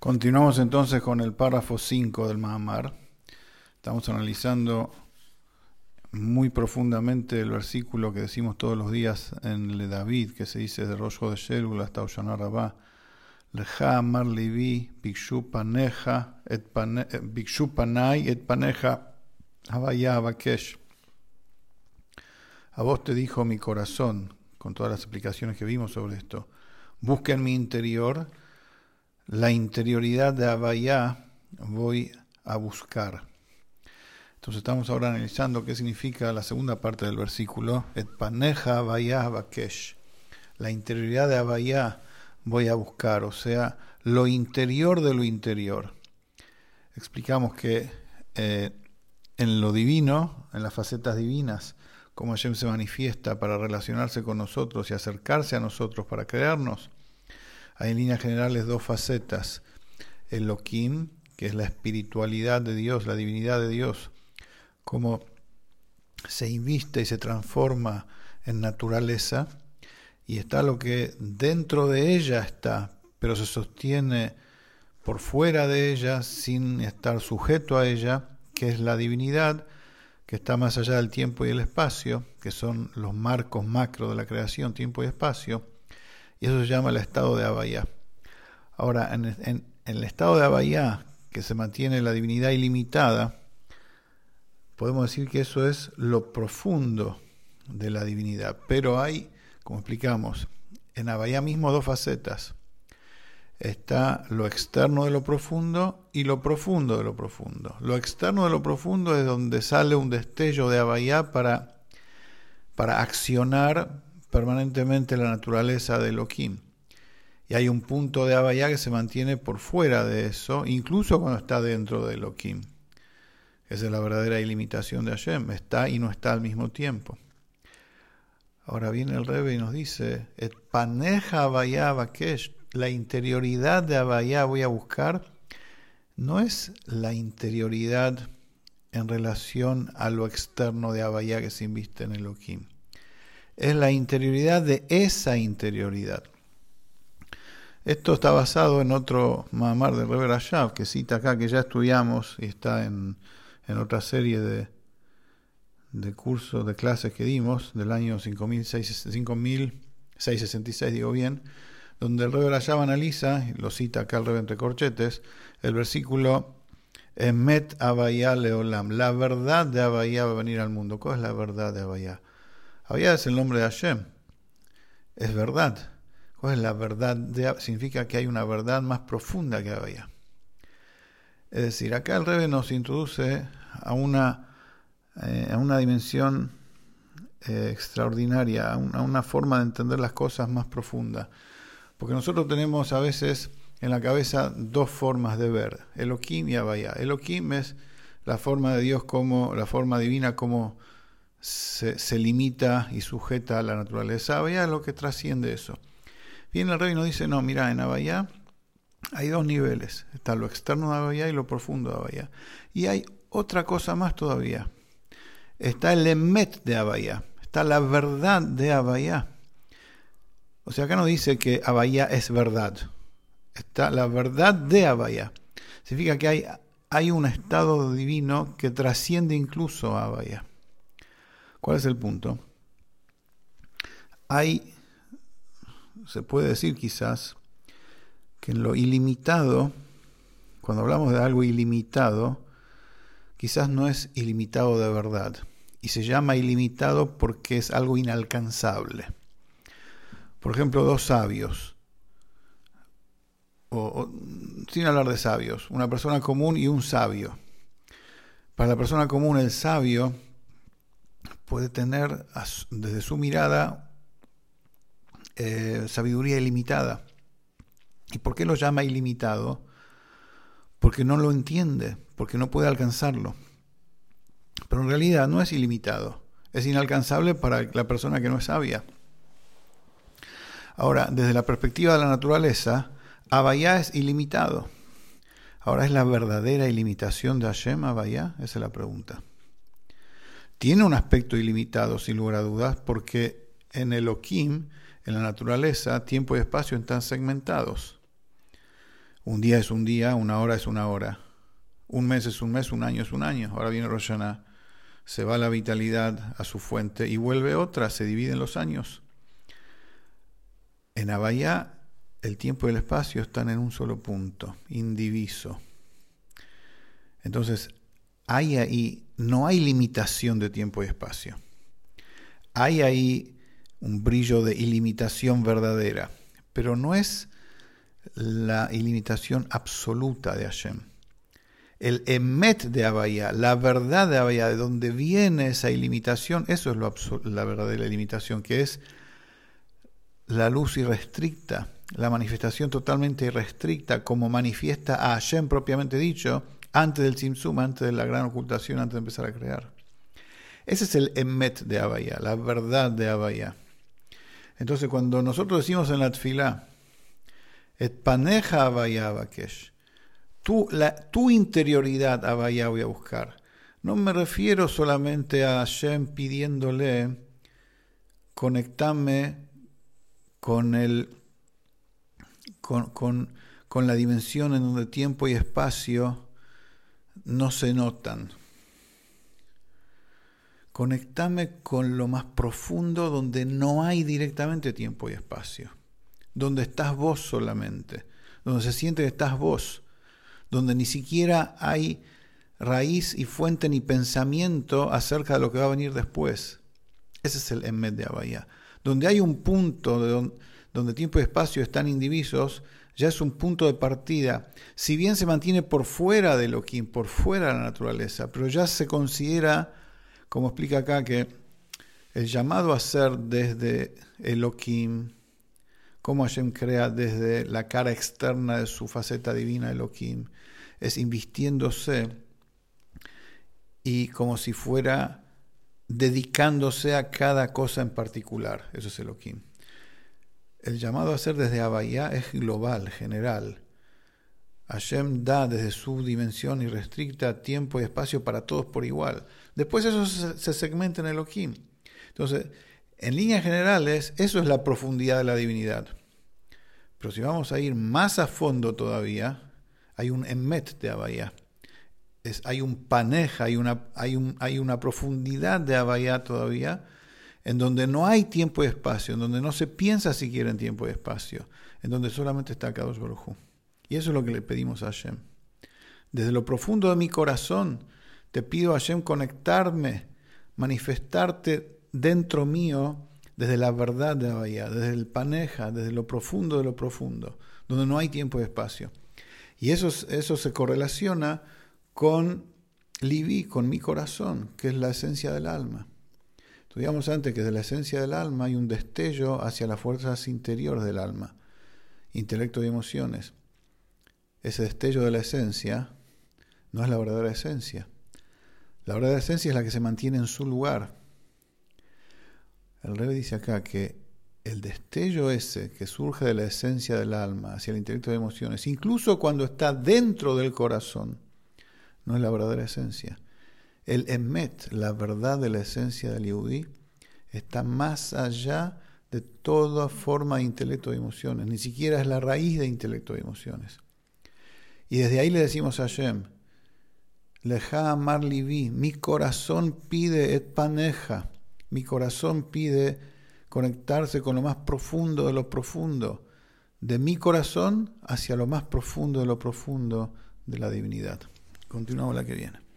Continuamos entonces con el párrafo 5 del Mahamar. Estamos analizando muy profundamente el versículo que decimos todos los días en el David, que se dice de Rosh de Shelul hasta Oshana Rabá. Leja livi, bikshu et eh, panay, et paneja, abakesh. A vos te dijo mi corazón, con todas las explicaciones que vimos sobre esto. Busca en mi interior la interioridad de Abayá voy a buscar. Entonces estamos ahora analizando qué significa la segunda parte del versículo, et paneja Abayá bakesh. La interioridad de Abayá voy a buscar, o sea, lo interior de lo interior. Explicamos que eh, en lo divino, en las facetas divinas, como Hashem se manifiesta para relacionarse con nosotros y acercarse a nosotros para crearnos, hay en líneas generales dos facetas. El Loquim, que es la espiritualidad de Dios, la divinidad de Dios, como se inviste y se transforma en naturaleza, y está lo que dentro de ella está, pero se sostiene por fuera de ella sin estar sujeto a ella, que es la divinidad, que está más allá del tiempo y el espacio, que son los marcos macro de la creación, tiempo y espacio, y eso se llama el estado de Abayá. Ahora, en, el estado de Abayá, que se mantiene la divinidad ilimitada, podemos decir que eso es lo profundo de la divinidad. Pero hay, como explicamos, en Abayá mismo dos facetas. Está lo externo de lo profundo y lo profundo de lo profundo. Lo externo de lo profundo es donde sale un destello de Abayá para, para accionar permanentemente la naturaleza de Elohim. Y hay un punto de Abayá que se mantiene por fuera de eso, incluso cuando está dentro de Elohim. Esa es la verdadera ilimitación de Hashem, está y no está al mismo tiempo. Ahora viene el Rebbe y nos dice, Et paneja Abayá Bakesh, la interioridad de Abayá voy a buscar, no es la interioridad en relación a lo externo de Abayá que se inviste en Elohim es la interioridad de esa interioridad. Esto está basado en otro mamar de Rever Ashav, que cita acá, que ya estudiamos y está en, otra serie de, de cursos, de clases que dimos, del año 5666, digo bien, donde el Rever Ashav analiza, lo cita acá el Rever entre corchetes, el versículo Emet Abaya Leolam, la verdad de Abaya va a venir al mundo. ¿Cuál es la verdad de Abaya? Abaya es el nombre de Hashem. Es verdad. ¿Cuál es la verdad? De, significa que hay una verdad más profunda que Abaya. Es decir, acá el Rebe nos introduce a una, eh, a una dimensión eh, extraordinaria, a, una forma de entender las cosas más profunda. Porque nosotros tenemos a veces en la cabeza dos formas de ver, Elohim y Abaya. Elohim es la forma de Dios como, la forma divina como se, limita y sujeta a la naturaleza. Abaya lo que trasciende eso. Viene el rey nos dice, no, mira, en Abaya hay dos niveles. Está lo externo de Abaya y lo profundo de Abaya. Y hay otra cosa más todavía. Está el emet de Abaya. Está la verdad de Abaya. O sea, acá no dice que Abaya es verdad. Está la verdad de Abaya. Significa que hay, hay un estado divino que trasciende incluso a Abaya. ¿Cuál es el punto? Hay, se puede decir quizás, que en lo ilimitado, cuando hablamos de algo ilimitado, quizás no es ilimitado de verdad. Y se llama ilimitado porque es algo inalcanzable. Por ejemplo, dos sabios. O, sin hablar de sabios, una persona común y un sabio. Para la persona común, el sabio puede tener desde su mirada eh, sabiduría ilimitada. ¿Y por qué lo llama ilimitado? Porque no lo entiende, porque no puede alcanzarlo. Pero en realidad no es ilimitado, es inalcanzable para la persona que no es sabia. Ahora, desde la perspectiva de la naturaleza, Abayá es ilimitado. Ahora, ¿es la verdadera ilimitación de Hashem Abayá? Esa es la pregunta tiene un aspecto ilimitado, sin lugar a dudas, porque en el Okim, en la naturaleza, tiempo y espacio están segmentados. Un día es un día, una hora es una hora. Un mes es un mes, un año es un año. Ahora viene Rosh Se va la vitalidad a su fuente y vuelve otra, se dividen los años. En Abayá el tiempo y el espacio están en un solo punto, indiviso. Entonces, hay ahí, no hay limitación de tiempo y espacio. Hay ahí un brillo de ilimitación verdadera, pero no es la ilimitación absoluta de Hashem. El emet de Abaya, la verdad de Abaya, de donde viene esa ilimitación, eso es la verdadera ilimitación, que es la luz irrestricta, la manifestación totalmente irrestricta, como manifiesta a Hashem propiamente dicho, antes del Tzimtzum, antes de la gran ocultación, antes de empezar a crear. Ese es el emet de Abaya, la verdad de Abaya. Entonces, cuando nosotros decimos en la tfilá, et paneja Abaya Bakesh, tu, la, tu interioridad Abaya voy a buscar. No me refiero solamente a Hashem pidiéndole conectarme con el con, con, con la dimensión en donde tiempo y espacio no se notan. Conectame con lo más profundo donde no hay directamente tiempo y espacio, donde estás vos solamente, donde se siente que estás vos, donde ni siquiera hay raíz y fuente ni pensamiento acerca de lo que va a venir después. Ese es el Emmet de Abaya. Donde hay un punto de donde, donde tiempo y espacio están indivisos, ya es un punto de partida. Si bien se mantiene por fuera de Elohim, por fuera de la naturaleza, pero ya se considera, como explica acá, que el llamado a ser desde Elohim, como Hashem crea desde la cara externa de su faceta divina Elohim, es invistiéndose y como si fuera dedicándose a cada cosa en particular. Eso es Elohim. El llamado a ser desde Abayá es global, general. Hashem da desde su dimensión irrestricta tiempo y espacio para todos por igual. Después eso se segmenta en Elohim. Entonces, en líneas generales, eso es la profundidad de la divinidad. Pero si vamos a ir más a fondo todavía, hay un emet de Abayá. Hay un paneja, hay una, hay, un, hay una profundidad de Abayá todavía en donde no hay tiempo y espacio, en donde no se piensa siquiera en tiempo y espacio, en donde solamente está Kadosh Baruj Y eso es lo que le pedimos a Hashem. Desde lo profundo de mi corazón te pido a Hashem conectarme, manifestarte dentro mío desde la verdad de Bahía, desde el paneja, desde lo profundo de lo profundo, donde no hay tiempo y espacio. Y eso, eso se correlaciona con Libi, con mi corazón, que es la esencia del alma. Estudiamos antes que de la esencia del alma hay un destello hacia las fuerzas interiores del alma, intelecto y emociones. Ese destello de la esencia no es la verdadera esencia. La verdadera esencia es la que se mantiene en su lugar. El rey dice acá que el destello ese que surge de la esencia del alma hacia el intelecto de emociones, incluso cuando está dentro del corazón, no es la verdadera esencia. El emet, la verdad de la esencia del yudí, está más allá de toda forma de intelecto y emociones, ni siquiera es la raíz de intelecto y emociones. Y desde ahí le decimos a Hashem, Leja amar livi, mi corazón pide et paneja, mi corazón pide conectarse con lo más profundo de lo profundo, de mi corazón hacia lo más profundo de lo profundo de la divinidad. Continuamos la que viene.